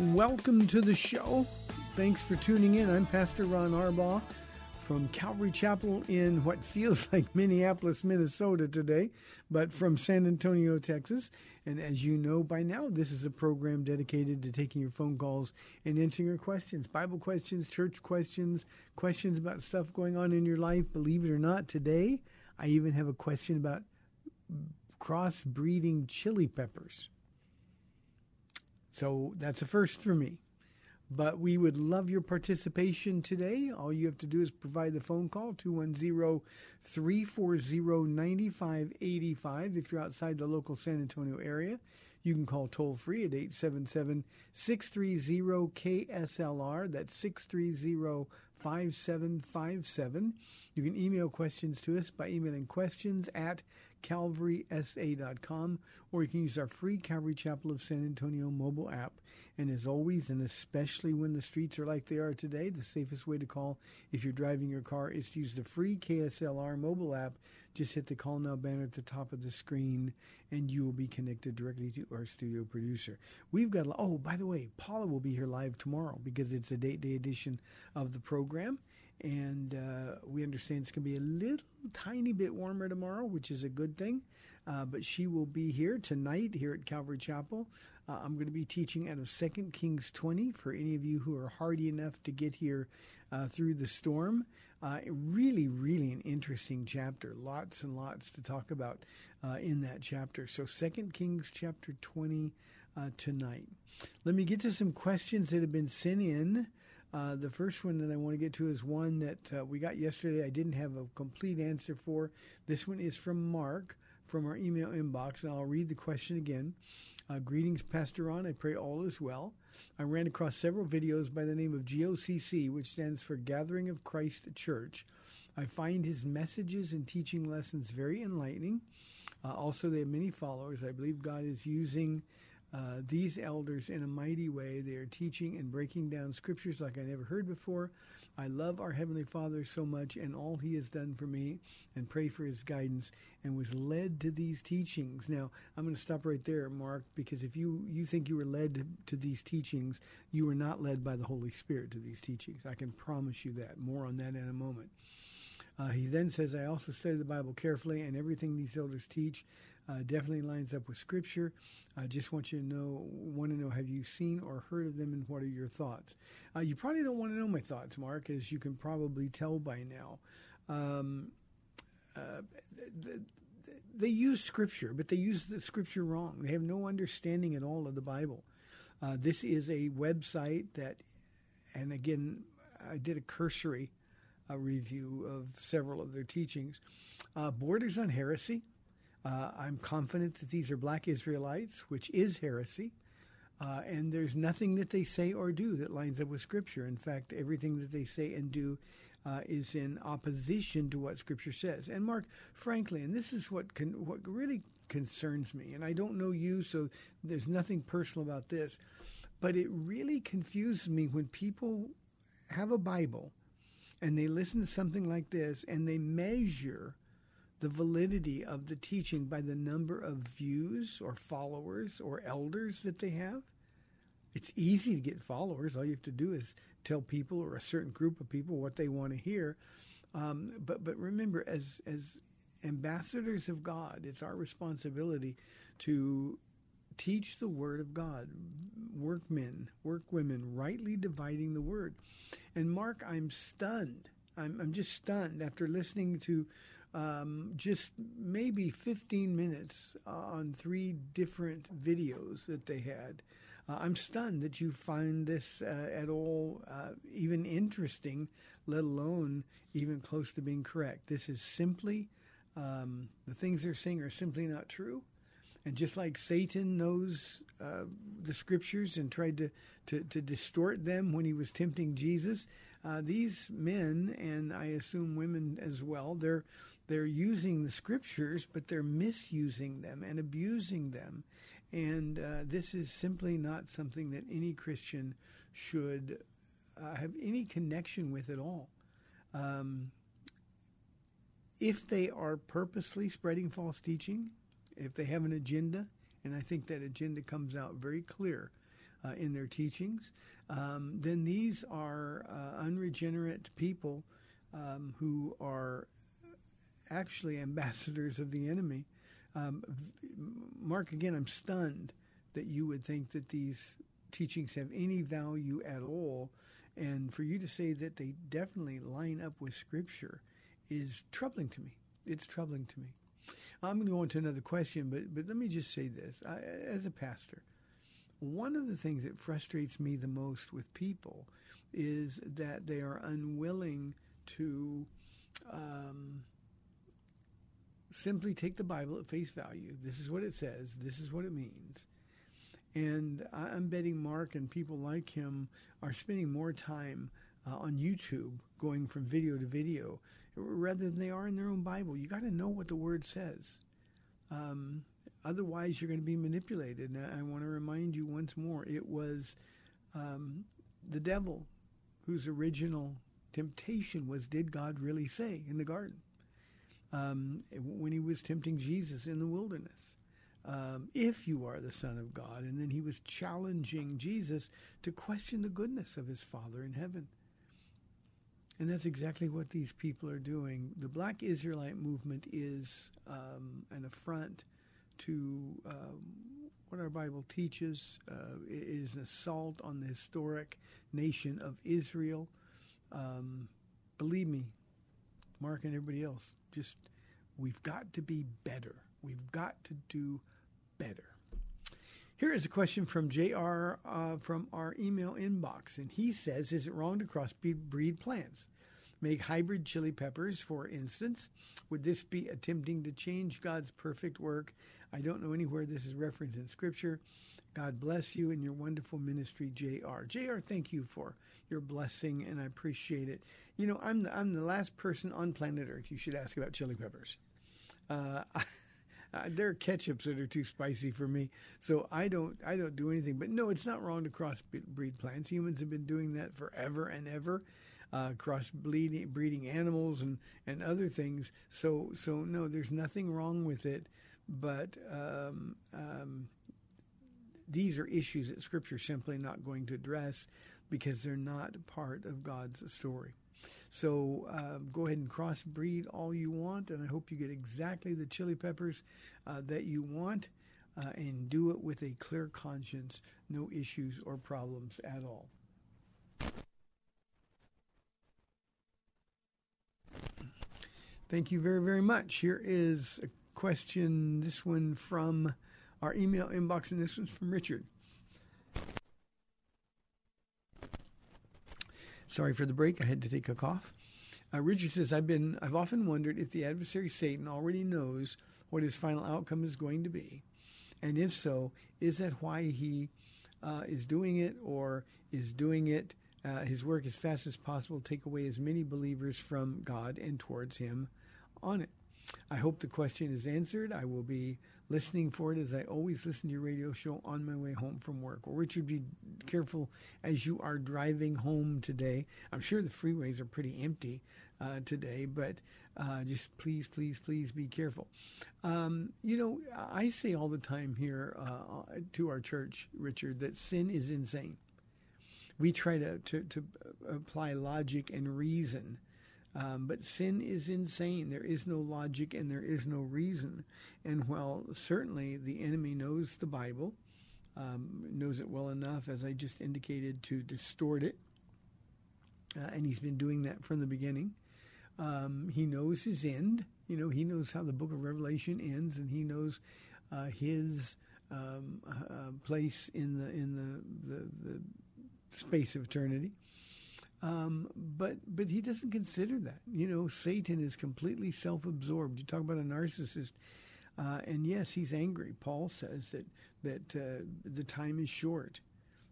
Welcome to the show. Thanks for tuning in. I'm Pastor Ron Arbaugh from Calvary Chapel in what feels like Minneapolis, Minnesota today, but from San Antonio, Texas. And as you know by now, this is a program dedicated to taking your phone calls and answering your questions Bible questions, church questions, questions about stuff going on in your life. Believe it or not, today I even have a question about crossbreeding chili peppers. So that's a first for me. But we would love your participation today. All you have to do is provide the phone call 210 340 9585 if you're outside the local San Antonio area. You can call toll free at 877 630 KSLR. That's 630 5757. You can email questions to us by emailing questions at calvarysa.com or you can use our free Calvary Chapel of San Antonio mobile app. And as always, and especially when the streets are like they are today, the safest way to call if you're driving your car is to use the free KSLR mobile app. Just hit the call now banner at the top of the screen and you will be connected directly to our studio producer. We've got, oh, by the way, Paula will be here live tomorrow because it's a date day edition of the program. And uh, we understand it's going to be a little tiny bit warmer tomorrow, which is a good thing. Uh, but she will be here tonight here at Calvary Chapel. Uh, I'm going to be teaching out of 2 Kings 20 for any of you who are hardy enough to get here uh, through the storm. Uh, really, really an interesting chapter. Lots and lots to talk about uh, in that chapter. So 2 Kings chapter 20 uh, tonight. Let me get to some questions that have been sent in. Uh, the first one that I want to get to is one that uh, we got yesterday. I didn't have a complete answer for. This one is from Mark from our email inbox, and I'll read the question again. Uh, greetings, Pastor Ron. I pray all is well. I ran across several videos by the name of GOCC, which stands for Gathering of Christ Church. I find his messages and teaching lessons very enlightening. Uh, also, they have many followers. I believe God is using uh, these elders in a mighty way. They are teaching and breaking down scriptures like I never heard before. I love our Heavenly Father so much and all He has done for me and pray for His guidance and was led to these teachings. Now, I'm going to stop right there, Mark, because if you, you think you were led to these teachings, you were not led by the Holy Spirit to these teachings. I can promise you that. More on that in a moment. Uh, he then says, I also study the Bible carefully, and everything these elders teach uh, definitely lines up with Scripture. I just want you to know, want to know, have you seen or heard of them, and what are your thoughts? Uh, you probably don't want to know my thoughts, Mark, as you can probably tell by now. Um, uh, they use Scripture, but they use the Scripture wrong. They have no understanding at all of the Bible. Uh, this is a website that, and again, I did a cursory uh, review of several of their teachings. Uh, borders on heresy. Uh, I'm confident that these are black Israelites, which is heresy. Uh, and there's nothing that they say or do that lines up with Scripture. In fact, everything that they say and do uh, is in opposition to what Scripture says. And Mark, frankly, and this is what con- what really concerns me. And I don't know you, so there's nothing personal about this. But it really confuses me when people have a Bible and they listen to something like this and they measure the validity of the teaching by the number of views or followers or elders that they have. It's easy to get followers. All you have to do is tell people or a certain group of people what they want to hear. Um, but but remember, as as ambassadors of God, it's our responsibility to teach the word of God, workmen, workwomen, rightly dividing the word. And Mark, I'm stunned. I'm, I'm just stunned after listening to um, just maybe 15 minutes uh, on three different videos that they had. Uh, I'm stunned that you find this uh, at all uh, even interesting, let alone even close to being correct. This is simply, um, the things they're saying are simply not true. And just like Satan knows uh, the scriptures and tried to, to, to, distort them when he was tempting Jesus, uh, these men, and I assume women as well, they're, they're using the scriptures, but they're misusing them and abusing them. And uh, this is simply not something that any Christian should uh, have any connection with at all. Um, if they are purposely spreading false teaching, if they have an agenda, and I think that agenda comes out very clear uh, in their teachings, um, then these are uh, unregenerate people um, who are actually ambassadors of the enemy. Um, Mark, again, I'm stunned that you would think that these teachings have any value at all. And for you to say that they definitely line up with Scripture is troubling to me. It's troubling to me. I'm going to go on to another question, but but let me just say this: I, as a pastor, one of the things that frustrates me the most with people is that they are unwilling to um, simply take the Bible at face value. This is what it says. This is what it means. And I'm betting Mark and people like him are spending more time uh, on YouTube, going from video to video, rather than they are in their own Bible. You got to know what the Word says. Um, otherwise, you're going to be manipulated. And I, want to remind you once more it was um, the devil whose original temptation was Did God really say in the garden? Um, when he was tempting Jesus in the wilderness. Um, if you are the Son of God. And then he was challenging Jesus to question the goodness of his Father in heaven. And that's exactly what these people are doing. The Black Israelite movement is um, an affront to um, what our Bible teaches. Uh, it is an assault on the historic nation of Israel. Um, believe me, Mark and everybody else, just we've got to be better. We've got to do better. Here is a question from JR uh, from our email inbox, and he says, Is it wrong to crossbreed plants? Make hybrid chili peppers, for instance. Would this be attempting to change God's perfect work? I don't know anywhere this is referenced in Scripture. God bless you and your wonderful ministry, JR. JR, thank you for your blessing, and I appreciate it. You know, I'm the, I'm the last person on planet Earth you should ask about chili peppers. Uh, Uh, there are ketchups that are too spicy for me, so I don't I don't do anything. But no, it's not wrong to crossbreed plants. Humans have been doing that forever and ever, uh, cross breeding animals and, and other things. So so no, there's nothing wrong with it. But um, um, these are issues that Scripture simply not going to address because they're not part of God's story. So um, go ahead and crossbreed all you want, and I hope you get exactly the chili peppers uh, that you want, uh, and do it with a clear conscience, no issues or problems at all. Thank you very, very much. Here is a question, this one from our email inbox, and this one's from Richard. Sorry for the break. I had to take a cough. Uh, Richard says, "I've been. I've often wondered if the adversary Satan already knows what his final outcome is going to be, and if so, is that why he uh, is doing it, or is doing it uh, his work as fast as possible, take away as many believers from God and towards Him on it?" I hope the question is answered. I will be listening for it as I always listen to your radio show on my way home from work. Well, Richard, be careful as you are driving home today. I'm sure the freeways are pretty empty uh, today, but uh, just please, please, please be careful. Um, you know, I say all the time here uh, to our church, Richard, that sin is insane. We try to, to, to apply logic and reason. Um, but sin is insane. There is no logic and there is no reason. And while certainly the enemy knows the Bible, um, knows it well enough, as I just indicated, to distort it, uh, and he's been doing that from the beginning. Um, he knows his end. You know, he knows how the book of Revelation ends, and he knows uh, his um, uh, place in the in the, the, the space of eternity. Um, but but he doesn't consider that. You know, Satan is completely self-absorbed. You talk about a narcissist, uh, and yes, he's angry. Paul says that that uh, the time is short.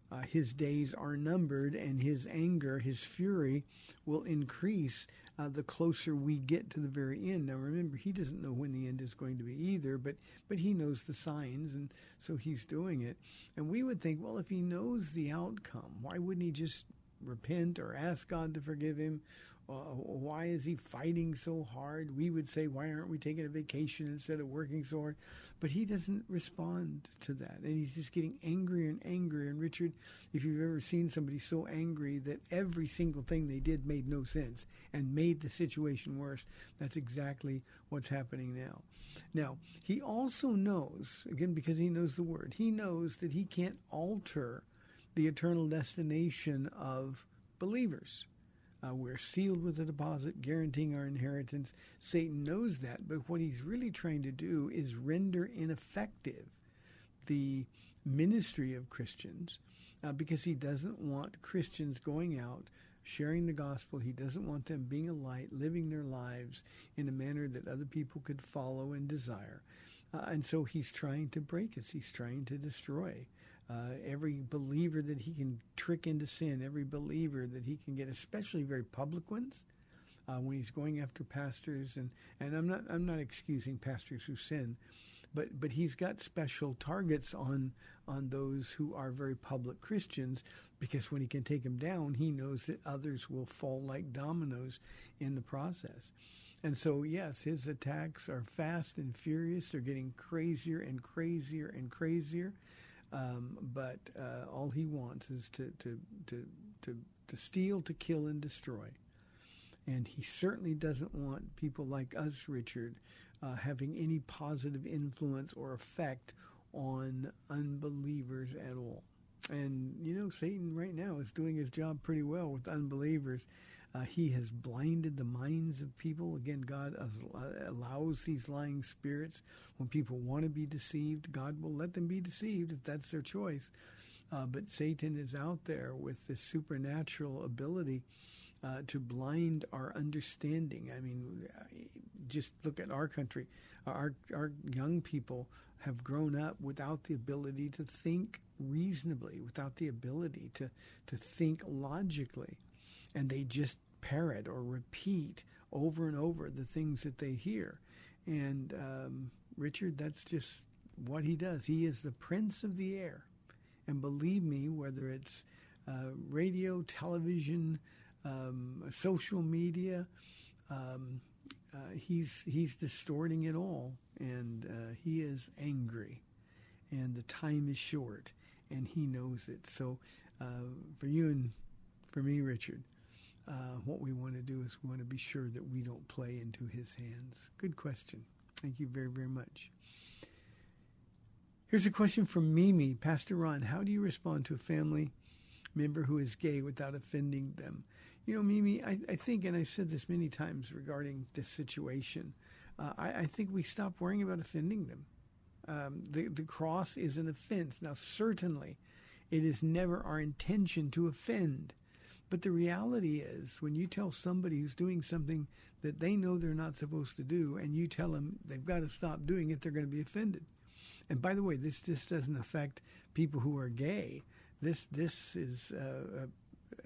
Uh, his days are numbered, and his anger, his fury, will increase uh, the closer we get to the very end. Now, remember, he doesn't know when the end is going to be either, but but he knows the signs, and so he's doing it. And we would think, well, if he knows the outcome, why wouldn't he just repent or ask God to forgive him? Uh, why is he fighting so hard? We would say, why aren't we taking a vacation instead of working so hard? But he doesn't respond to that. And he's just getting angrier and angrier. And Richard, if you've ever seen somebody so angry that every single thing they did made no sense and made the situation worse, that's exactly what's happening now. Now, he also knows, again, because he knows the word, he knows that he can't alter the eternal destination of believers. Uh, we're sealed with a deposit guaranteeing our inheritance. Satan knows that, but what he's really trying to do is render ineffective the ministry of Christians uh, because he doesn't want Christians going out sharing the gospel. He doesn't want them being a light, living their lives in a manner that other people could follow and desire. Uh, and so he's trying to break us, he's trying to destroy. Uh, every believer that he can trick into sin, every believer that he can get, especially very public ones, uh, when he's going after pastors, and, and I'm not I'm not excusing pastors who sin, but but he's got special targets on on those who are very public Christians because when he can take them down, he knows that others will fall like dominoes in the process. And so, yes, his attacks are fast and furious. They're getting crazier and crazier and crazier. Um, but uh, all he wants is to, to, to, to, to steal, to kill, and destroy. And he certainly doesn't want people like us, Richard, uh, having any positive influence or effect on unbelievers at all. And, you know, Satan right now is doing his job pretty well with unbelievers. Uh, he has blinded the minds of people. Again, God allows these lying spirits. When people want to be deceived, God will let them be deceived if that's their choice. Uh, but Satan is out there with this supernatural ability uh, to blind our understanding. I mean, just look at our country. Our, our young people have grown up without the ability to think reasonably, without the ability to, to think logically and they just parrot or repeat over and over the things that they hear. And um, Richard, that's just what he does. He is the prince of the air. And believe me, whether it's uh, radio, television, um, social media, um, uh, he's he's distorting it all, and uh, he is angry, and the time is short, and he knows it. So, uh, for you and for me, Richard, uh, what we want to do is we want to be sure that we don't play into his hands. Good question. Thank you very, very much. Here's a question from Mimi. Pastor Ron, how do you respond to a family member who is gay without offending them? You know, Mimi, I, I think, and I've said this many times regarding this situation, uh, I, I, think we stop worrying about offending them. Um, the, the cross is an offense. Now, certainly, it is never our intention to offend. But the reality is, when you tell somebody who's doing something that they know they're not supposed to do, and you tell them they've got to stop doing it, they're going to be offended. And by the way, this just doesn't affect people who are gay. This this is uh,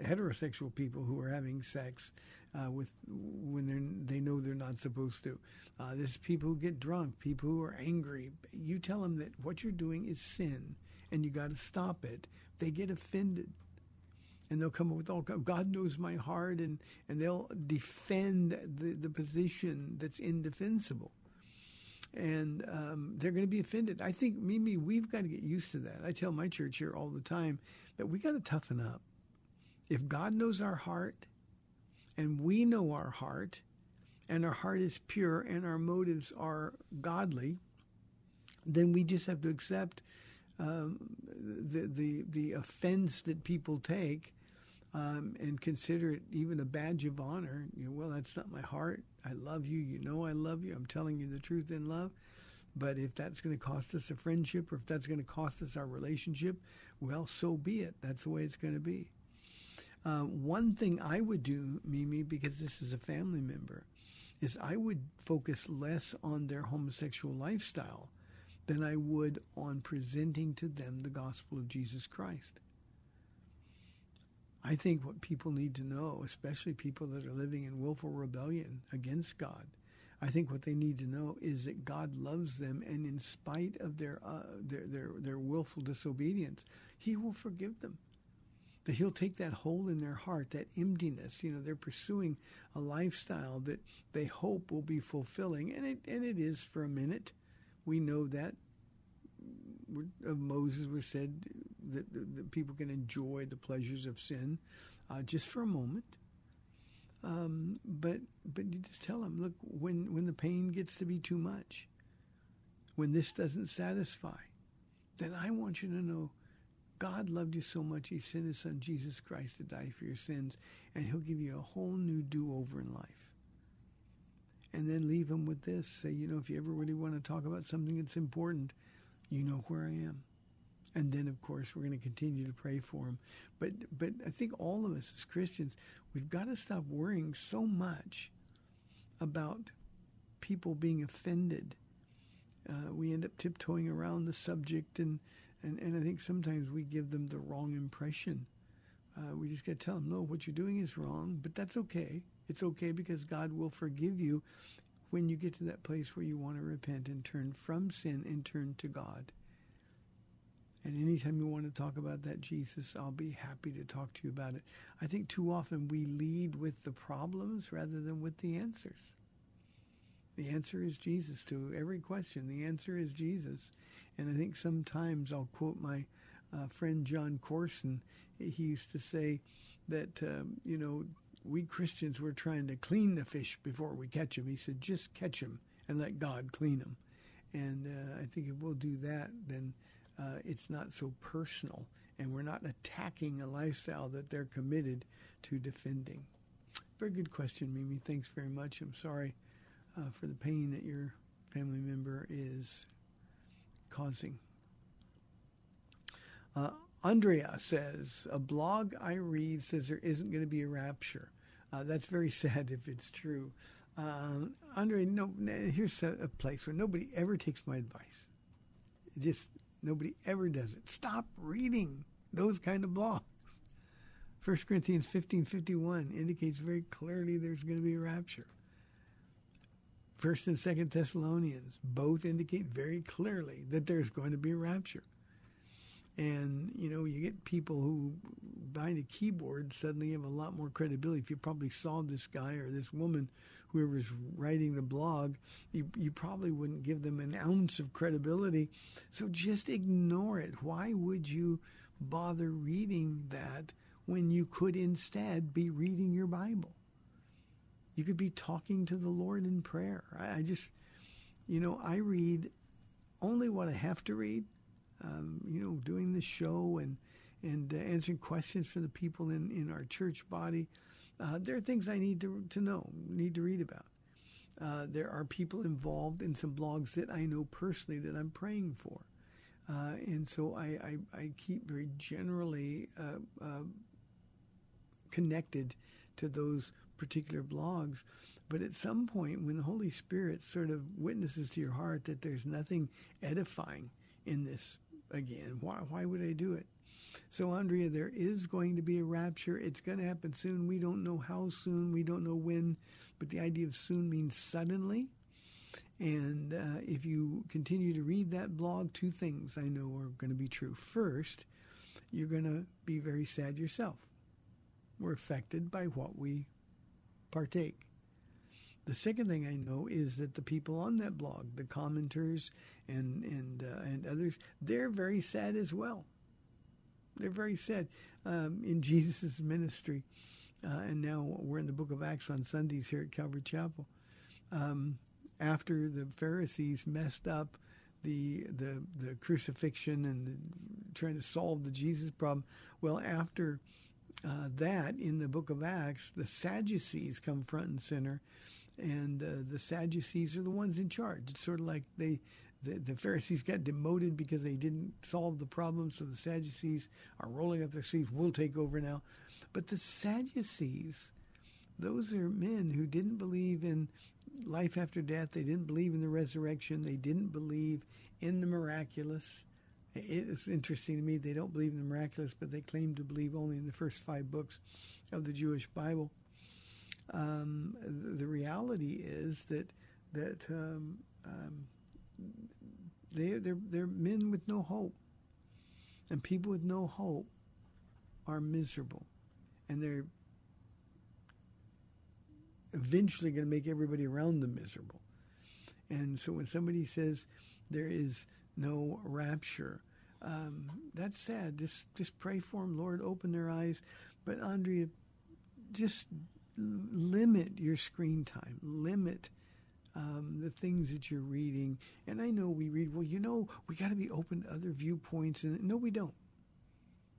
heterosexual people who are having sex uh, with when they they know they're not supposed to. Uh, this is people who get drunk, people who are angry. You tell them that what you're doing is sin, and you got to stop it. They get offended, and they'll come up with all God knows my heart, and and they'll defend the the position that's indefensible and um, they're going to be offended. I think, Mimi, we've got to get used to that. I tell my church here all the time that we got to toughen up. If God knows our heart, and we know our heart, and our heart is pure, and our motives are godly, then we just have to accept um, the the the offense that people take. Um, and consider it even a badge of honor. You know, well, that's not my heart. I love you. You know I love you. I'm telling you the truth in love. But if that's going to cost us a friendship or if that's going to cost us our relationship, well, so be it. That's the way it's going to be. Uh, one thing I would do, Mimi, because this is a family member, is I would focus less on their homosexual lifestyle than I would on presenting to them the gospel of Jesus Christ. I think what people need to know, especially people that are living in willful rebellion against God, I think what they need to know is that God loves them, and in spite of their uh, their, their their willful disobedience, He will forgive them. That He'll take that hole in their heart, that emptiness. You know, they're pursuing a lifestyle that they hope will be fulfilling, and it and it is for a minute. We know that of Moses was said that, that, people can enjoy the pleasures of sin uh, just for a moment. Um, but but you just tell them, look, when when the pain gets to be too much, when this doesn't satisfy, then I want you to know God loved you so much, He sent His Son Jesus Christ to die for your sins, and He'll give you a whole new do-over in life. And then leave them with this: say, you know, if you ever really want to talk about something that's important, you know where I am. And then, of course, we're going to continue to pray for them. But, but I think all of us as Christians, we've got to stop worrying so much about people being offended. Uh, we end up tiptoeing around the subject, and, and, and I think sometimes we give them the wrong impression. Uh, we just got to tell them, no, what you're doing is wrong, but that's okay. It's okay because God will forgive you when you get to that place where you want to repent and turn from sin and turn to God. And anytime you want to talk about that Jesus, I'll be happy to talk to you about it. I think too often we lead with the problems rather than with the answers. The answer is Jesus to every question. The answer is Jesus. And I think sometimes I'll quote my uh, friend Jon Courson. He used to say that, um, you know, we Christians were trying to clean the fish before we catch them. He said, just catch them and let God clean them. And uh, I think if we'll do that, then uh, it's not so personal, and we're not attacking a lifestyle that they're committed to defending. Very good question, Mimi. Thanks very much. I'm sorry uh, for the pain that your family member is causing. Uh, Andrea says, a blog I read says there isn't going to be a rapture. Uh, that's very sad if it's true. Um, Andre, no, here's a, a, place where nobody ever takes my advice. Just nobody ever does it. Stop reading those kind of blogs. 1 Corinthians 15 51 indicates very clearly there's going to be a rapture. First and Second Thessalonians both indicate very clearly that there's going to be a rapture. And, you know, you get people who behind a keyboard suddenly have a lot more credibility. If you probably saw this guy or this woman, whoever's writing the blog, you, you probably wouldn't give them an ounce of credibility. So just ignore it. Why would you bother reading that when you could instead be reading your Bible? You could be talking to the Lord in prayer. I, I just, you know, I read only what I have to read um, you know, doing the show and and uh, answering questions for the people in, in our church body. Uh, there are things I need to to know, need to read about. Uh, there are people involved in some blogs that I know personally that I'm praying for, uh, and so I, I, I keep very generally uh, uh, connected to those particular blogs. But at some point, when the Holy Spirit sort of witnesses to your heart that there's nothing edifying in this again. Why, why would I do it? So, Andrea, there is going to be a rapture. It's going to happen soon. We don't know how soon, we don't know when, but the idea of soon means suddenly. And uh, if you continue to read that blog, two things I know are going to be true. First, you're going to be very sad yourself. We're affected by what we partake. The second thing I know is that the people on that blog, the commenters and and uh, and others, they're very sad as well. They're very sad um, in Jesus' ministry, uh, and now we're in the Book of Acts on Sundays here at Calvary Chapel. Um, after the Pharisees messed up the the the crucifixion and the, trying to solve the Jesus problem, well, after uh, that in the Book of Acts, the Sadducees come front and center and uh, the Sadducees are the ones in charge. It's sort of like they, the, the, Pharisees got demoted because they didn't solve the problem, so the Sadducees are rolling up their sleeves. We'll take over now. But the Sadducees, those are men who didn't believe in life after death. They didn't believe in the resurrection. They didn't believe in the miraculous. It's interesting to me. They don't believe in the miraculous, but they claim to believe only in the first five books of the Jewish Bible um, the reality is that that um, um, they they're they're men with no hope, and people with no hope are miserable, and they're eventually going to make everybody around them miserable. And so when somebody says there is no rapture, um, that's sad. Just just pray for them, Lord. Open their eyes. But Andrea, just limit your screen time, limit um, the things that you're reading. And I know we read, well, you know, we got to be open to other viewpoints. And no, we don't.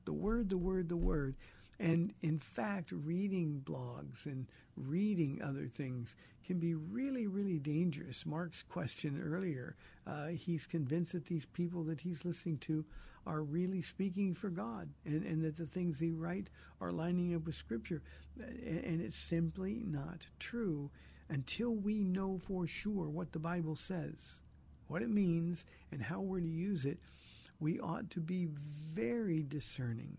The word, the word, the word. And in fact, reading blogs and reading other things can be really, really dangerous. Mark's question earlier, uh, he's convinced that these people that he's listening to are really speaking for God and, and that the things they write are lining up with Scripture. And it's simply not true until we know for sure what the Bible says, what it means, and how we're to use it. We ought to be very discerning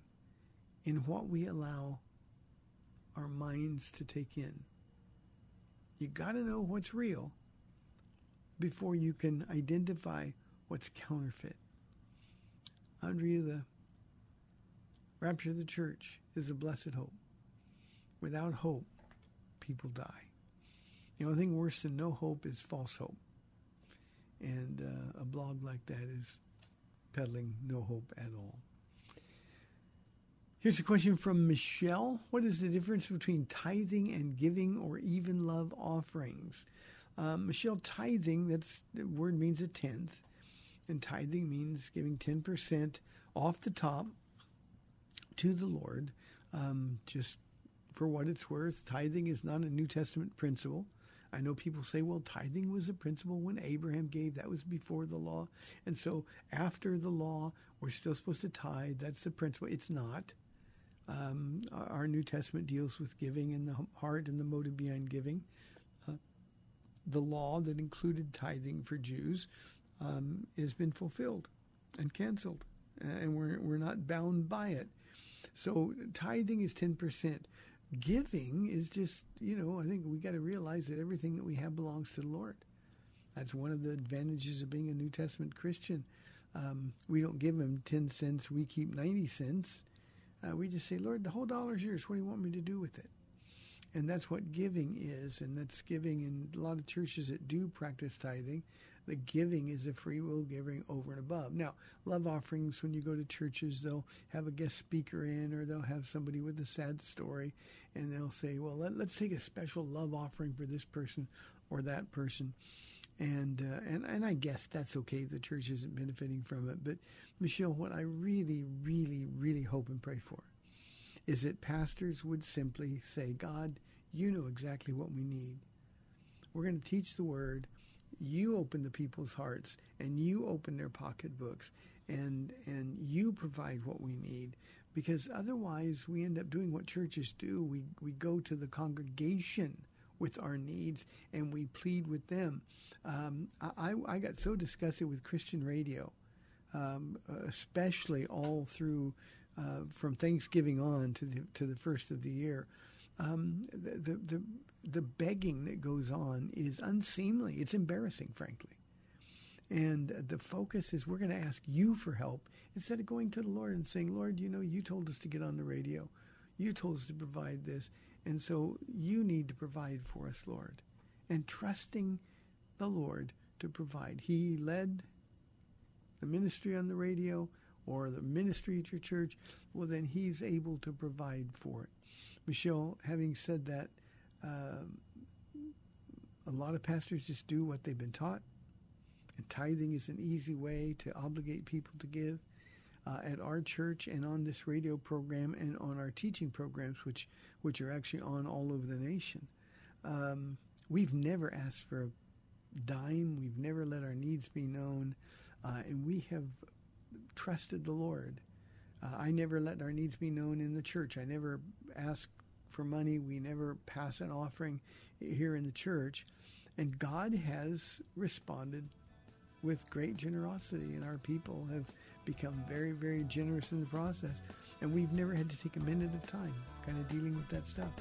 in what we allow our minds to take in. You got to know what's real before you can identify what's counterfeit. Andrea, the rapture of the church is a blessed hope. Without hope, people die. The only thing worse than no hope is false hope. And uh, a blog like that is peddling no hope at all. Here's a question from Michelle. What is the difference between tithing and giving or even love offerings? Um, Michelle, tithing, that's the word means a tenth. And tithing means giving 10% off the top to the Lord, um, just for what it's worth. Tithing is not a New Testament principle. I know people say, well, tithing was a principle when Abraham gave. That was before the law. And so after the law, we're still supposed to tithe. That's the principle. It's not. Um, our New Testament deals with giving and the heart and the motive behind giving. Uh, the law that included tithing for Jews um, has been fulfilled and canceled, and we're we're not bound by it. So tithing is ten percent. Giving is just you know I think we got to realize that everything that we have belongs to the Lord. That's one of the advantages of being a New Testament Christian. Um, we don't give him ten cents; we keep ninety cents. Uh, we just say, Lord, the whole dollar is yours. What do you want me to do with it? And that's what giving is, and that's giving in a lot of churches that do practice tithing. The giving is a free will giving over and above. Now, love offerings, when you go to churches, they'll have a guest speaker in or they'll have somebody with a sad story and they'll say, well, let, us take a special love offering for this person or that person. And, uh, and, and I guess that's okay if the church isn't benefiting from it. But, Michelle, what I really, really, really hope and pray for is that pastors would simply say, God, you know exactly what we need. We're going to teach the word you open the people's hearts and you open their pocketbooks and and you provide what we need. Because otherwise we end up doing what churches do. We we go to the congregation with our needs and we plead with them. Um, I, I got so disgusted with Christian radio um, especially all through uh, from Thanksgiving on to the to the first of the year, um, the, the the the begging that goes on is unseemly. It's embarrassing, frankly. And the focus is we're going to ask you for help instead of going to the Lord and saying, Lord, you know, you told us to get on the radio. You told us to provide this. And so you need to provide for us, Lord. And trusting the Lord to provide. He led the ministry on the radio or the ministry at your church. Well, then he's able to provide for it. Michelle, having said that, um, a lot of pastors just do what they've been taught. And tithing is an easy way to obligate people to give. Uh, at our church and on this radio program and on our teaching programs, which which are actually on all over the nation, um, we've never asked for a dime. We've never let our needs be known, uh, and we have trusted the Lord. Uh, I never let our needs be known in the church. I never ask for money. We never pass an offering here in the church, and God has responded with great generosity, and our people have become very, very generous in the process. And we've never had to take a minute of time kind of dealing with that stuff.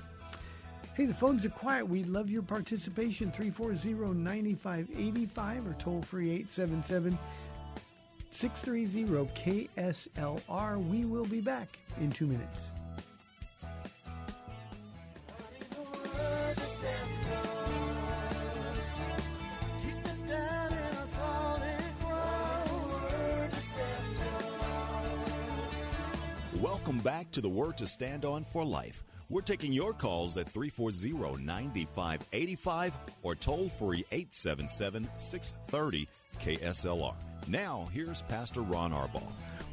Hey, the phones are quiet. We love your participation. 340-9585 or toll free 877 630 KSLR. We will be back in two minutes. Welcome back to the Word to Stand On for Life. We're taking your calls at 340 9585 or toll free 877 630 KSLR. Now, here's Pastor Ron Arbaugh.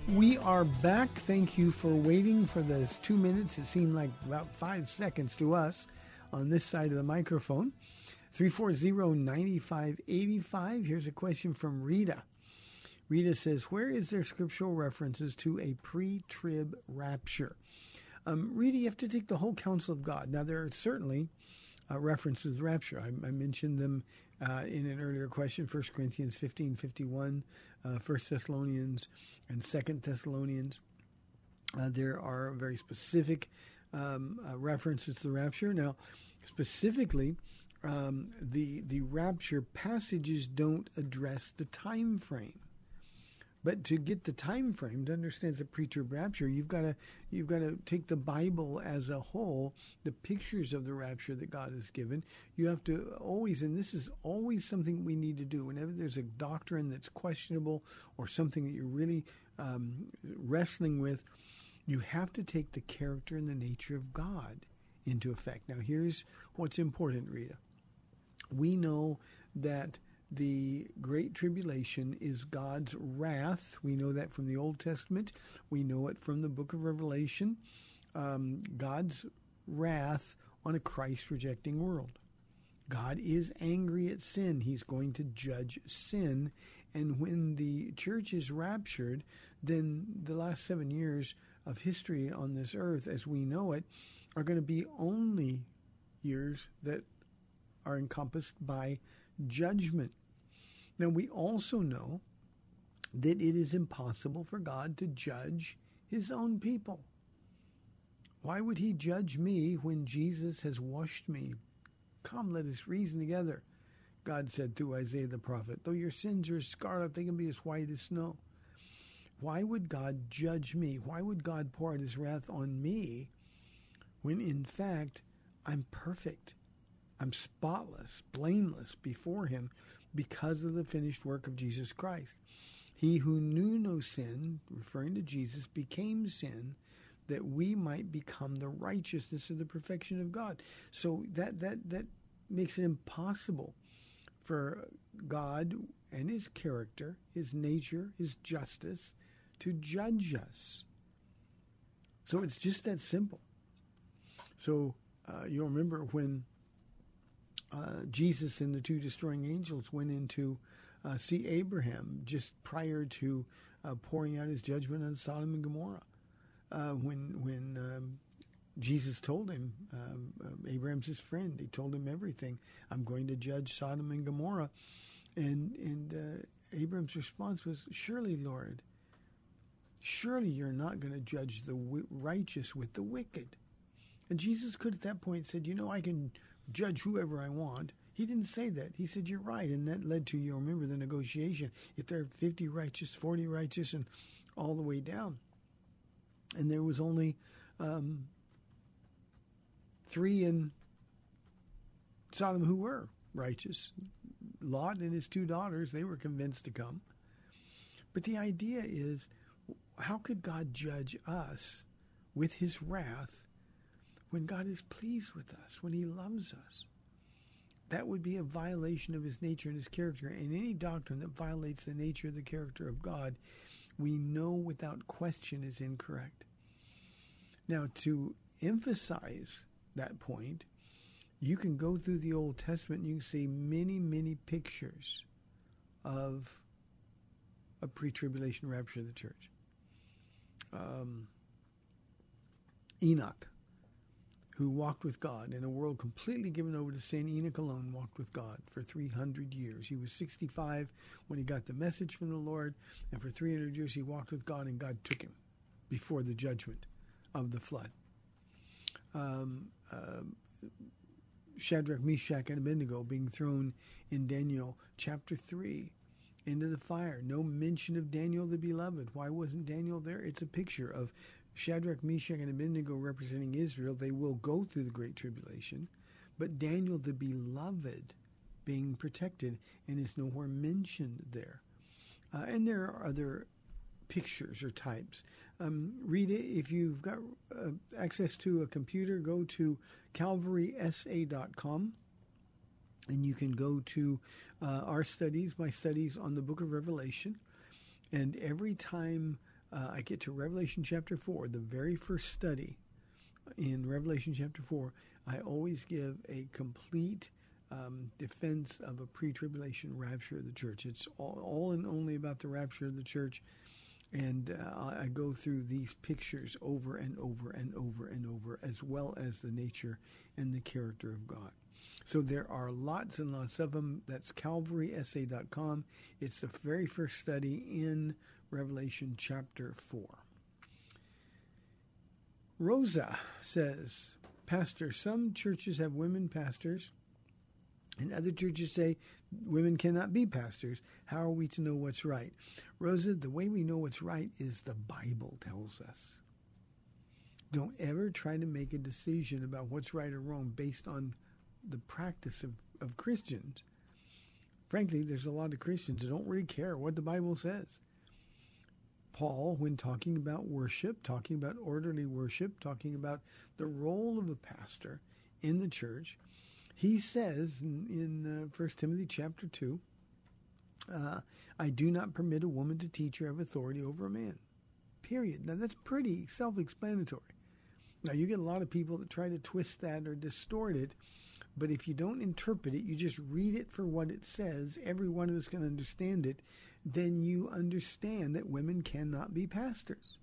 We are back. Thank you for waiting for those two minutes. It seemed like about five seconds to us on this side of the microphone. 340-9585. Here's a question from Rita. Rita says, where is there scriptural references to a pre-trib rapture? Um, Rita, you have to take the whole counsel of God. Now, there are certainly uh, references to rapture. I, I mentioned them uh, in an earlier question, 1 Corinthians 15, 51, uh, 1 Thessalonians and 2 Thessalonians. Uh, there are very specific um, uh, references to the rapture. Now, specifically, um, the the rapture passages don't address the time frame. But to get the time frame to understand the pre-trib rapture, you've got to you've got to take the Bible as a whole, the pictures of the rapture that God has given. You have to always, and this is always something we need to do. Whenever there's a doctrine that's questionable or something that you're really um, wrestling with, you have to take the character and the nature of God into effect. Now, here's what's important, Rita. We know that the Great Tribulation is God's wrath. We know that from the Old Testament. We know it from the book of Revelation. Um, God's wrath on a Christ rejecting world. God is angry at sin. He's going to judge sin. And when the church is raptured, then the last seven years of history on this earth, as we know it, are going to be only years that are encompassed by judgment. Now, we also know that it is impossible for God to judge his own people. Why would he judge me when Jesus has washed me? Come, let us reason together. God said through Isaiah the prophet, though your sins are as scarlet, they can be as white as snow. Why would God judge me? Why would God pour out his wrath on me when in fact I'm perfect? I'm spotless, blameless before him because of the finished work of Jesus Christ. He who knew no sin, referring to Jesus, became sin that we might become the righteousness of the perfection of God. So that that that makes it impossible for God and his character, his nature, his justice to judge us. So it's just that simple. So uh, you'll remember when uh, Jesus and the two destroying angels went in to uh, see Abraham just prior to uh, pouring out his judgment on Sodom and Gomorrah. Uh, when when um, Jesus told him, um, uh, Abraham's his friend, he told him everything. I'm going to judge Sodom and Gomorrah, and and uh, Abraham's response was, "Surely, Lord, Surely you're not going to judge the wi- righteous with the wicked. And Jesus could at that point said, You know, I can judge whoever I want. He didn't say that. He said, You're right. And that led to, you remember, the negotiation. If there are 50 righteous, 40 righteous, and all the way down. And there was only um, three in Sodom who were righteous. Lot and his two daughters, they were convinced to come. But the idea is how could God judge us with his wrath when God is pleased with us, when he loves us? That would be a violation of his nature and his character. And any doctrine that violates the nature of the character of God, we know without question is incorrect. Now, to emphasize that point, you can go through the Old Testament and you can see many, many pictures of a pre tribulation rapture of the church. Um, Enoch, who walked with God in a world completely given over to sin, Enoch alone walked with God for 300 years. He was 65 when he got the message from the Lord, and for 300 years he walked with God, and God took him before the judgment of the flood. Um, uh, Shadrach, Meshach, and Abednego being thrown in Daniel chapter 3 into the fire. No mention of Daniel the beloved. Why wasn't Daniel there? It's a picture of Shadrach, Meshach, and Abednego representing Israel. They will go through the Great Tribulation, but Daniel the beloved being protected and is nowhere mentioned there. Uh, and there are other pictures or types. Um, read it. If you've got uh, access to a computer, go to calvarysa.com and you can go to uh, our studies, my studies on the book of Revelation. And every time uh, I get to Revelation chapter 4, the very first study in Revelation chapter 4, I always give a complete um, defense of a pre tribulation rapture of the church. It's all, all and only about the rapture of the church. And uh, I go through these pictures over and over and over and over, as well as the nature and the character of God. So there are lots and lots of them. That's calvarysa.com. It's the very first study in Revelation chapter 4. Rosa says, Pastor, some churches have women pastors, and other churches say women cannot be pastors. How are we to know what's right? Rosa, the way we know what's right is the Bible tells us. Don't ever try to make a decision about what's right or wrong based on the practice of, of Christians. Frankly, there's a lot of Christians that don't really care what the Bible says. Paul, when talking about worship, talking about orderly worship, talking about the role of a pastor in the church, he says in, uh, 1 Timothy chapter 2, uh, I do not permit a woman to teach or have authority over a man. Period. Now, that's pretty self explanatory. Now, you get a lot of people that try to twist that or distort it, but if you don't interpret it, you just read it for what it says, every one of us can understand it, then you understand that women cannot be pastors.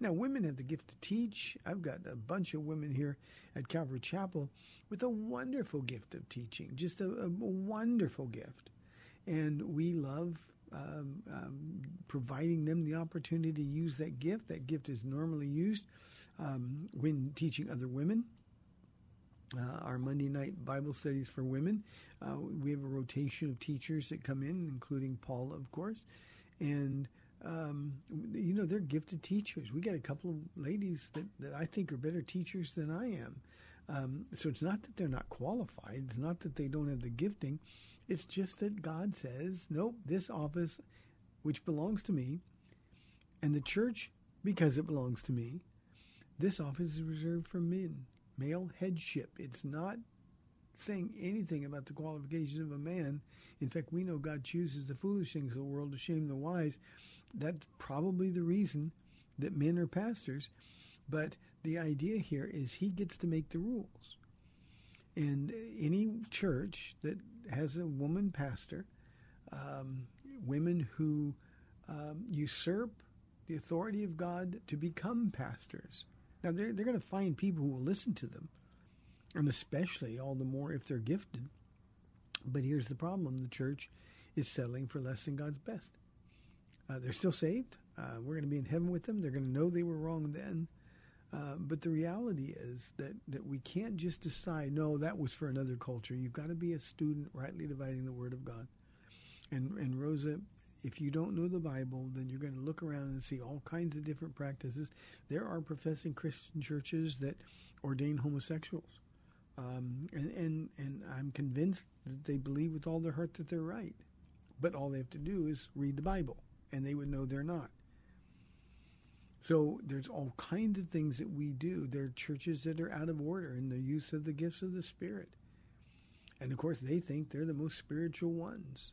Now, women have the gift to teach. I've got a bunch of women here at Calvary Chapel with a wonderful gift of teaching, just a, a wonderful gift. And we love um, um, providing them the opportunity to use that gift. That gift is normally used um, when teaching other women. Uh, our Monday night Bible studies for women. Uh, we have a rotation of teachers that come in, including Paula, of course. And, um, you know, they're gifted teachers. We got a couple of ladies that, that I think are better teachers than I am. Um, so it's not that they're not qualified, it's not that they don't have the gifting. It's just that God says, nope, this office, which belongs to me, and the church, because it belongs to me, this office is reserved for men male headship. It's not saying anything about the qualifications of a man. In fact, we know God chooses the foolish things of the world to shame the wise. That's probably the reason that men are pastors. But the idea here is he gets to make the rules. And any church that has a woman pastor, um, women who um, usurp the authority of God to become pastors, now, they're, they're going to find people who will listen to them, and especially all the more if they're gifted. But here's the problem the church is settling for less than God's best. Uh, they're still saved. Uh, we're going to be in heaven with them. They're going to know they were wrong then. Uh, but the reality is that, that we can't just decide, no, that was for another culture. You've got to be a student rightly dividing the Word of God. And, and Rosa, if you don't know the Bible, then you're going to look around and see all kinds of different practices. There are professing Christian churches that ordain homosexuals. Um, and, and, and I'm convinced that they believe with all their heart that they're right. But all they have to do is read the Bible, and they would know they're not. So there's all kinds of things that we do. There are churches that are out of order in the use of the gifts of the Spirit. And of course, they think they're the most spiritual ones.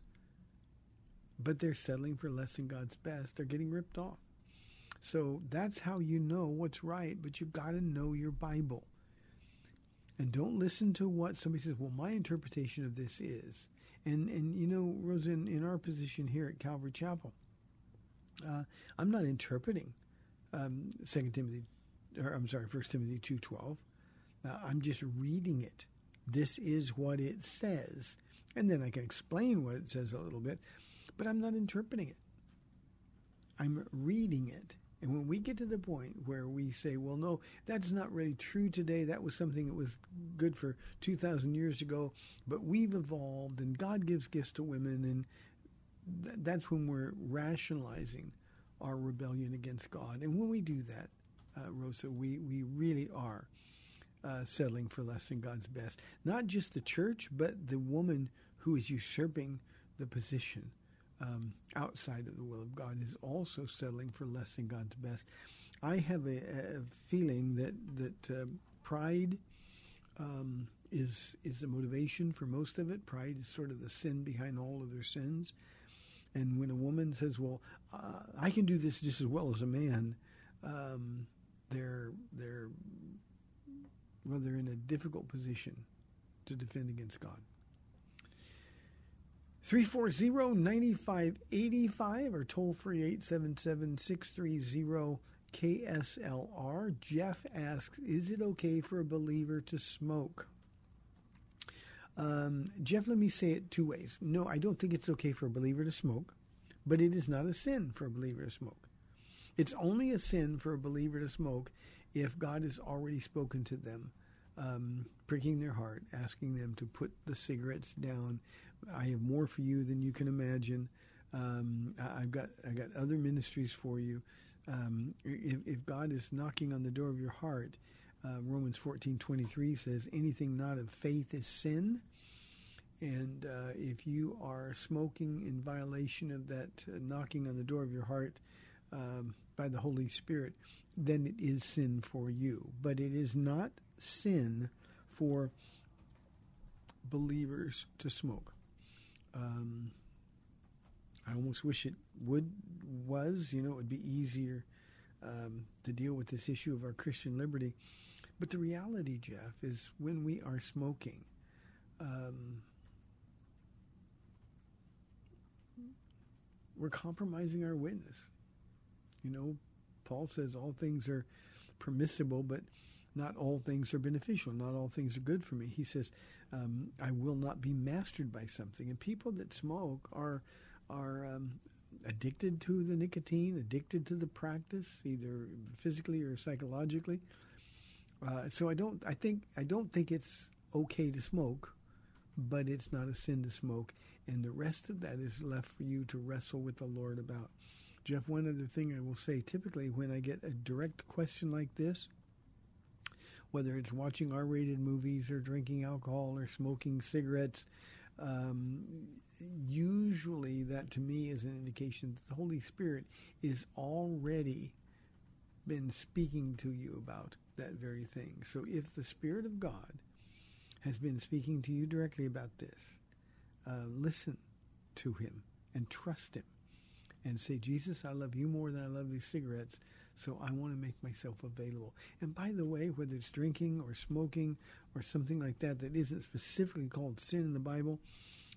But they're settling for less than God's best. They're getting ripped off. So that's how you know what's right, but you've got to know your Bible. And don't listen to what somebody says, well, my interpretation of this is. And, and you know, Rosa, in, in our position here at Calvary Chapel, uh, I'm not interpreting um, Second Timothy, or I'm sorry, First Timothy two twelve. Uh, I'm just reading it. This is what it says, and then I can explain what it says a little bit, but I'm not interpreting it. I'm reading it. And when we get to the point where we say, well, no, that's not really true today, that was something that was good for 2,000 years ago, but we've evolved and God gives gifts to women, and th- that's when we're rationalizing our rebellion against God. And when we do that, uh, Rosa, we, we really are uh, settling for less than God's best. Not just the church, but the woman who is usurping the position um, outside of the will of God is also settling for less than God's best. I have a, a feeling that that uh, pride um, is is the motivation for most of it. Pride is sort of the sin behind all of their sins. And when a woman says, "Well, uh, I can do this just as well as a man," um, they're they're well, they're in a difficult position to defend against God. 340-9585 or toll free 877-630-KSLR. Jeff asks, is it okay for a believer to smoke? Um, Jeff, let me say it two ways. No, I don't think it's okay for a believer to smoke, but it is not a sin for a believer to smoke. It's only a sin for a believer to smoke if God has already spoken to them, um, pricking their heart, asking them to put the cigarettes down. I have more for you than you can imagine. Um, I- I've got I got other ministries for you. Um, if, if God is knocking on the door of your heart, uh, Romans fourteen twenty three says, "Anything not of faith is sin." And uh, if you are smoking in violation of that uh, knocking on the door of your heart um, by the Holy Spirit, then it is sin for you. But it is not sin for believers to smoke. Um, I almost wish it would was. You know, it would be easier um, to deal with this issue of our Christian liberty. But the reality, Jeff, is when we are smoking, um, we're compromising our witness. You know, Paul says all things are permissible, but not all things are beneficial. Not all things are good for me. He says, um, "I will not be mastered by something." And people that smoke are are um, addicted to the nicotine, addicted to the practice, either physically or psychologically. Uh, so I don't. I think I don't think it's okay to smoke, but it's not a sin to smoke. And the rest of that is left for you to wrestle with the Lord about. Jeff, one other thing I will say typically when I get a direct question like this, whether it's watching R rated movies or drinking alcohol or smoking cigarettes, um, usually that to me is an indication that the Holy Spirit is already been speaking to you about that very thing. So if the Spirit of God has been speaking to you directly about this, uh, listen to Him and trust Him and say, Jesus, I love you more than I love these cigarettes, so I want to make myself available. And by the way, whether it's drinking or smoking or something like that that isn't specifically called sin in the Bible,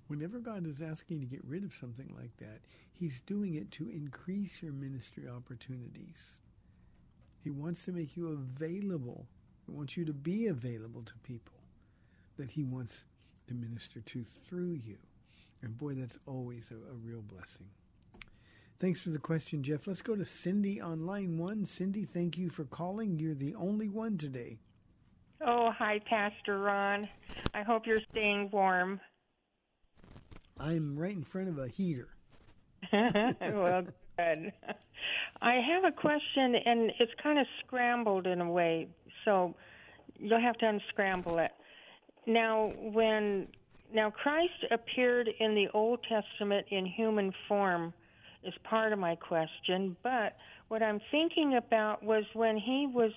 whenever God is asking you to get rid of something like that, He's doing it to increase your ministry opportunities. He wants to make you available. He wants you to be available to people that He wants to minister to through you. And boy, that's always a, a real blessing. Thanks for the question, Jeff. Let's go to Cindy on line one. Cindy, thank you for calling. You're the only one today. Oh, hi, Pastor Ron. I hope you're staying warm. I'm right in front of a heater. well, good. I have a question, and it's kind of scrambled in a way, so you'll have to unscramble it. Now, when now Christ appeared in the Old Testament in human form is part of my question, but what I'm thinking about was when he was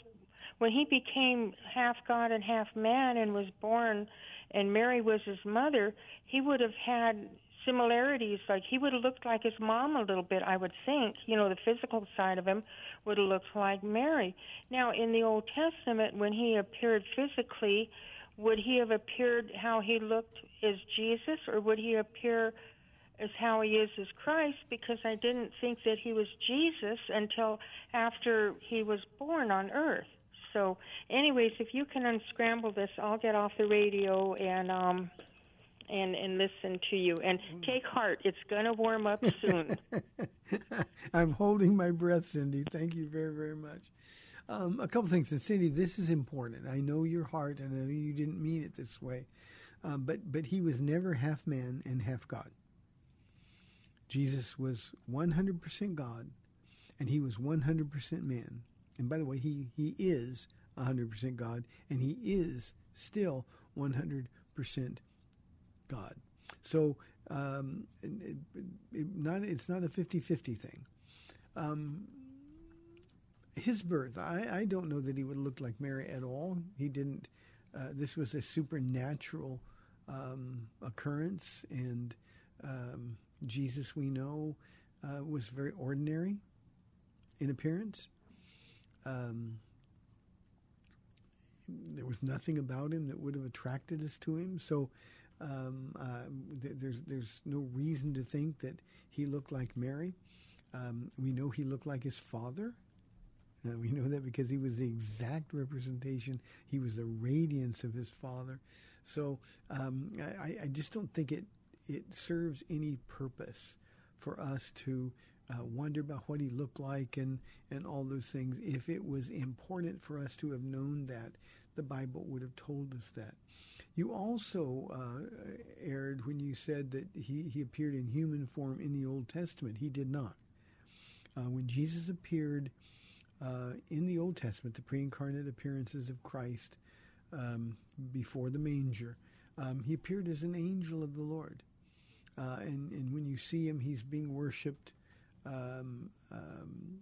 when he became half God and half man and was born and Mary was his mother, he would have had similarities. Like he would have looked like his mom a little bit, I would think. You know, the physical side of him would have looked like Mary. Now, in the Old Testament, when he appeared physically, would he have appeared how he looked as Jesus, or would he appear as how he is as Christ? Because I didn't think that he was Jesus until after he was born on earth. So, anyways, if you can unscramble this, I'll get off the radio and um and and listen to you. And take heart; it's gonna warm up soon. I'm holding my breath, Cindy. Thank you very, very much. Um, a couple things, and Cindy, this is important. I know your heart, and I know you didn't mean it this way, um, but but he was never half man and half God. Jesus was 100% God, and he was 100% man. And by the way, he he is 100% God, and he is still 100% God. So um, it, it, not it's not a 50-50 thing. Um, his birth, I, I don't know that he would look like Mary at all. He didn't. Uh, this was a supernatural um, occurrence, and um, Jesus, we know, uh, was very ordinary in appearance. Um, there was nothing about him that would have attracted us to him. So um, uh, th- there's there's no reason to think that he looked like Mary. Um, we know he looked like his father. Uh, we know that because he was the exact representation. He was the radiance of his father. So um, I, I, just don't think it it serves any purpose for us to uh, wonder about what he looked like and and all those things. If it was important for us to have known that, the Bible would have told us that. You also uh, erred when you said that he, he appeared in human form in the Old Testament. He did not. Uh, when Jesus appeared uh, in the Old Testament, the pre incarnate appearances of Christ um, before the manger, um, he appeared as an angel of the Lord. Uh, and, and when you see him, he's being worshipped. Um, um,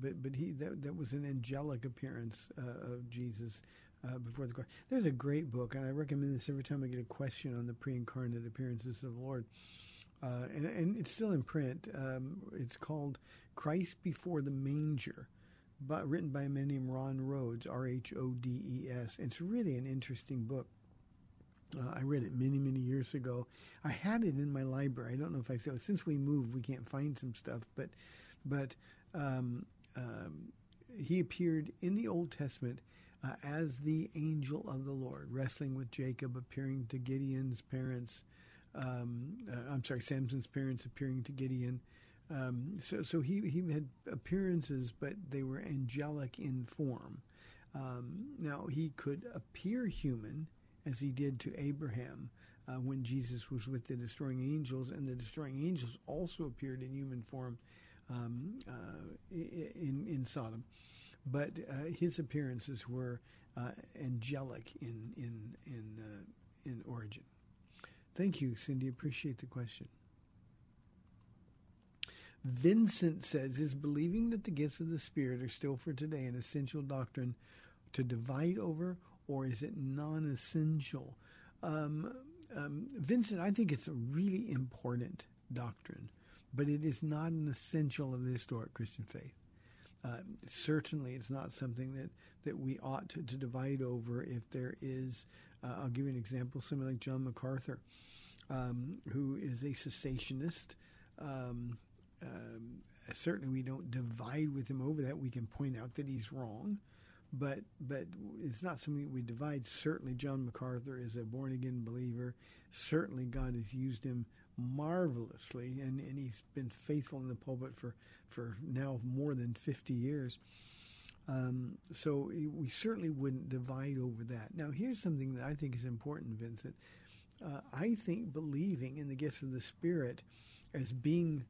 but but he that that was an angelic appearance uh, of Jesus uh, before the cross. There's a great book, and I recommend this every time I get a question on the pre-incarnate appearances of the Lord. Uh, and, and, it's still in print. Um, it's called Christ Before the Manger, but written by a man named Ron Rhodes, R H O D E S. It's really an interesting book. Uh, I read it many, many years ago. I had it in my library. I don't know if I still. Since we moved, we can't find some stuff, but, but um, um, he appeared in the Old Testament uh, as the angel of the Lord, wrestling with Jacob, appearing to Gideon's parents. Um, uh, I'm sorry, Samson's parents appearing to Gideon. Um, so, so he he had appearances, but they were angelic in form. Um, now he could appear human, as he did to Abraham uh, when Jesus was with the destroying angels, and the destroying angels also appeared in human form um, uh, in in Sodom but uh, his appearances were uh, angelic in in in uh, in origin. Thank you, Cindy. Appreciate the question. Vincent says, "Is believing that the gifts of the Spirit are still for today an essential doctrine to divide over, or is it non-essential?" Um, um, Vincent, I think it's a really important doctrine, but it is not an essential of the historic Christian faith. Uh, certainly, it's not something that, that we ought to, to divide over if there is. Uh, I'll give you an example, someone like John MacArthur, um, who is a cessationist. Um, um, certainly, we don't divide with him over that. We can point out that he's wrong, but but it's not something we divide. Certainly, John MacArthur is a born again believer. Certainly, God has used him marvelously, and, and he's been faithful in the pulpit for, for now more than 50 years. Um, so we certainly wouldn't divide over that. Now, here's something that I think is important, Vincent. Uh, I think believing in the gifts of the Spirit as being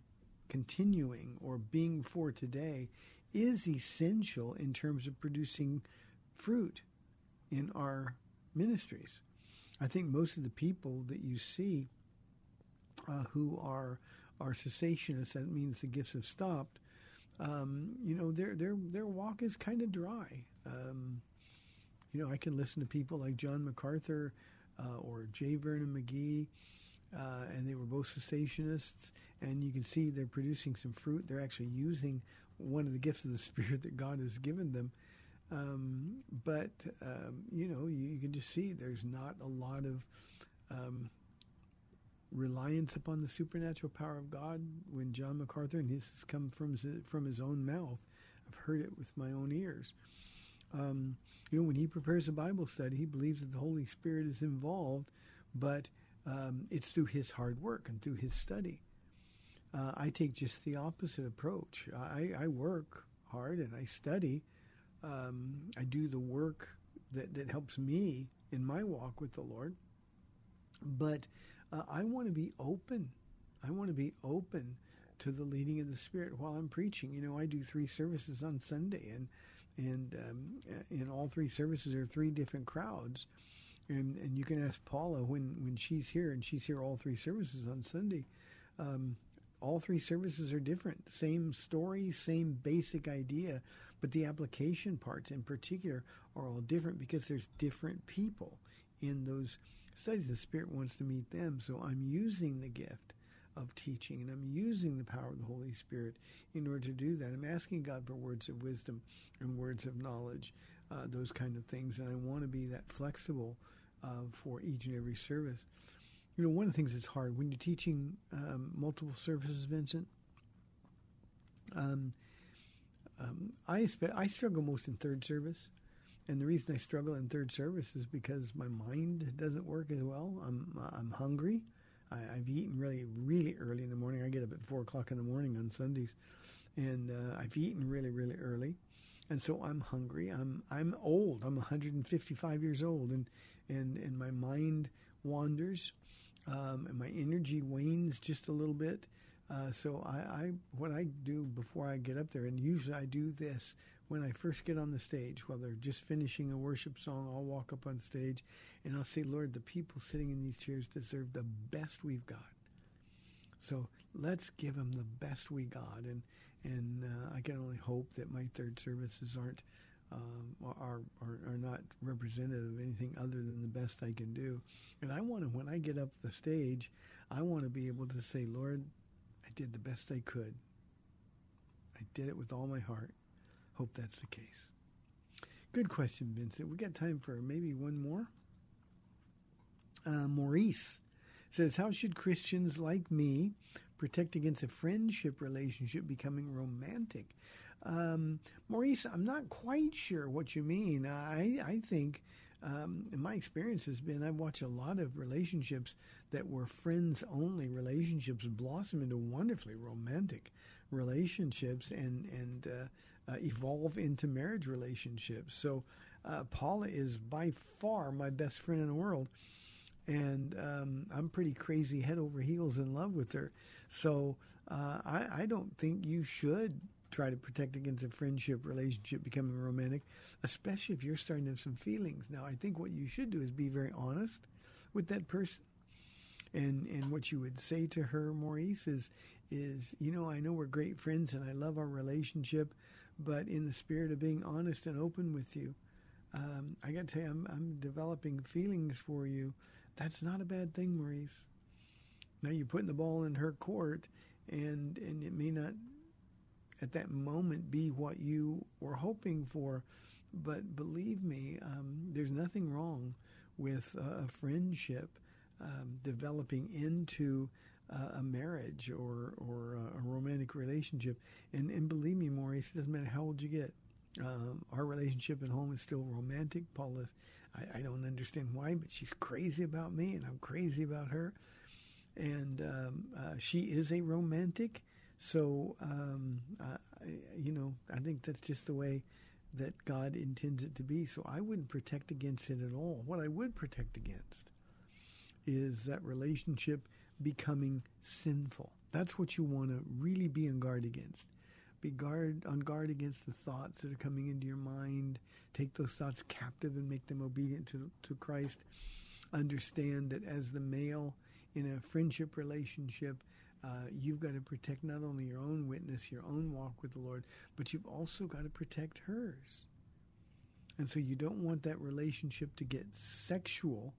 continuing or being for today is essential in terms of producing fruit in our ministries. I think most of the people that you see uh, who are are cessationists, that means the gifts have stopped. Um, you know, their their their walk is kind of dry. Um, you know, I can listen to people like John MacArthur uh, or J. Vernon McGee, uh, and they were both cessationists, and you can see they're producing some fruit. They're actually using one of the gifts of the Spirit that God has given them. Um, but um, you know, you, you, can just see there's not a lot of um, reliance upon the supernatural power of God when John MacArthur, and this has come from his, from his own mouth. I've heard it with my own ears. Um, you know, when he prepares a Bible study, he believes that the Holy Spirit is involved, but um, it's through his hard work and through his study. Uh, I take just the opposite approach. I, I work hard and I study. Um, I do the work that, that helps me in my walk with the Lord. But uh, I want to be open. I want to be open to the leading of the Spirit while I'm preaching. You know, I do three services on Sunday, and and um, in all three services are three different crowds. And and you can ask Paula when when she's here, and she's here all three services on Sunday. Um, all three services are different. Same story, same basic idea, but the application parts in particular are all different because there's different people in those studies. The Spirit wants to meet them. So I'm using the gift of teaching and I'm using the power of the Holy Spirit in order to do that. I'm asking God for words of wisdom and words of knowledge, uh, those kind of things. And I want to be that flexible uh, for each and every service. You know, one of the things that's hard when you're teaching um, multiple services, Vincent. Um, um, I spe- I struggle most in third service, and the reason I struggle in third service is because my mind doesn't work as well. I'm I'm hungry. I, have eaten really really early in the morning. I get up at four o'clock in the morning on Sundays, and uh, I've eaten really really early, and so I'm hungry. I'm I'm old. I'm 155 years old, and and and my mind wanders um, and my energy wanes just a little bit. Uh, so I, I, what I do before I get up there, and usually I do this when I first get on the stage, while they're just finishing a worship song, I'll walk up on stage and I'll say, Lord, the people sitting in these chairs deserve the best we've got. So let's give them the best we got, and and uh, I can only hope that my third services aren't um, are, are, are not representative of anything other than the best I can do. And I want to, when I get up the stage, I want to be able to say, Lord, I did the best I could. I did it with all my heart. Hope that's the case. Good question, Vincent. We got time for maybe one more. Uh, Maurice says, How should Christians like me protect against a friendship relationship becoming romantic? Um, Maurice, I'm not quite sure what you mean. I, I think, um, my experience has been, I've watched a lot of relationships that were friends only relationships blossom into wonderfully romantic relationships and, and uh, uh, evolve into marriage relationships. So, uh, Paula is by far my best friend in the world. And um, I'm pretty crazy head over heels in love with her. So uh, I, I don't think you should try to protect against a friendship relationship becoming romantic, especially if you're starting to have some feelings. Now, I think what you should do is be very honest with that person. And and what you would say to her, Maurice, is is you know I know we're great friends and I love our relationship, but in the spirit of being honest and open with you, um, I got to tell you I'm I'm developing feelings for you. That's not a bad thing, Maurice. Now you're putting the ball in her court, and and it may not at that moment be what you were hoping for. But believe me, um, there's nothing wrong with uh, a friendship um, developing into uh, a marriage or or a romantic relationship. And and believe me, Maurice, it doesn't matter how old you get. Um, our relationship at home is still romantic. Paula's, I, I don't understand why, but she's crazy about me, and I'm crazy about her. and um, uh, she is a romantic. So, um, I, you know, I think that's just the way that God intends it to be. So I wouldn't protect against it at all. What I would protect against is that relationship becoming sinful. That's what you want to really be on guard against. Be guard on guard against the thoughts that are coming into your mind. Take those thoughts captive and make them obedient to, to Christ. Understand that as the male in a friendship relationship, uh, you've got to protect not only your own witness, your own walk with the Lord, but you've also got to protect hers. And so you don't want that relationship to get sexual.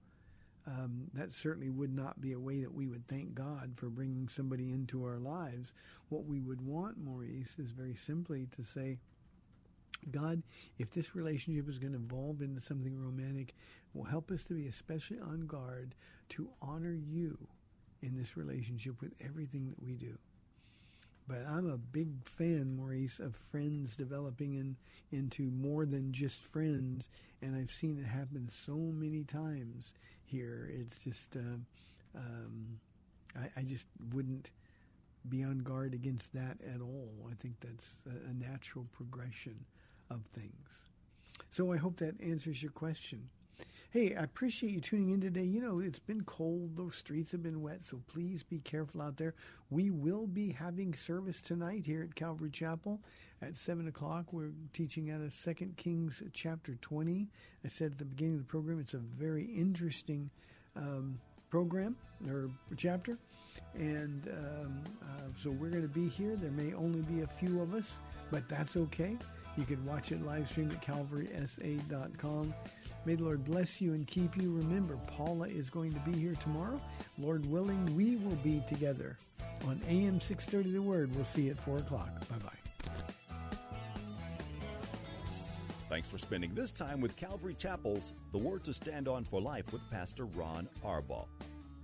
Um, that certainly would not be a way that we would thank God for bringing somebody into our lives. What we would want, Maurice, is very simply to say, God, if this relationship is going to evolve into something romantic, will help us to be especially on guard to honor you in this relationship with everything that we do. But I'm a big fan, Maurice, of friends developing in, into more than just friends, and I've seen it happen so many times here. It's just, uh, um, I, I, just wouldn't be on guard against that at all. I think that's a, a natural progression of things. So I hope that answers your question. Hey, I appreciate you tuning in today. You know, it's been cold, those streets have been wet, so please be careful out there. We will be having service tonight here at Calvary Chapel at 7 o'clock. We're teaching out of 2 Kings chapter 20. I said at the beginning of the program, it's a very interesting um, program or chapter. And um, uh, so we're going to be here. There may only be a few of us, but that's okay. You can watch it live stream at calvarysa.com. May the Lord bless you and keep you. Remember, Paula is going to be here tomorrow. Lord willing, we will be together on AM 630 The Word. We'll see you at 4 o'clock. Bye-bye. Thanks for spending this time with Calvary Chapel's The Word to Stand On for Life with Pastor Ron Arbaugh.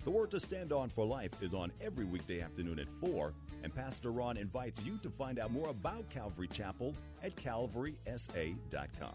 The Word to Stand On for Life is on every weekday afternoon at 4, and Pastor Ron invites you to find out more about Calvary Chapel at calvarysa.com.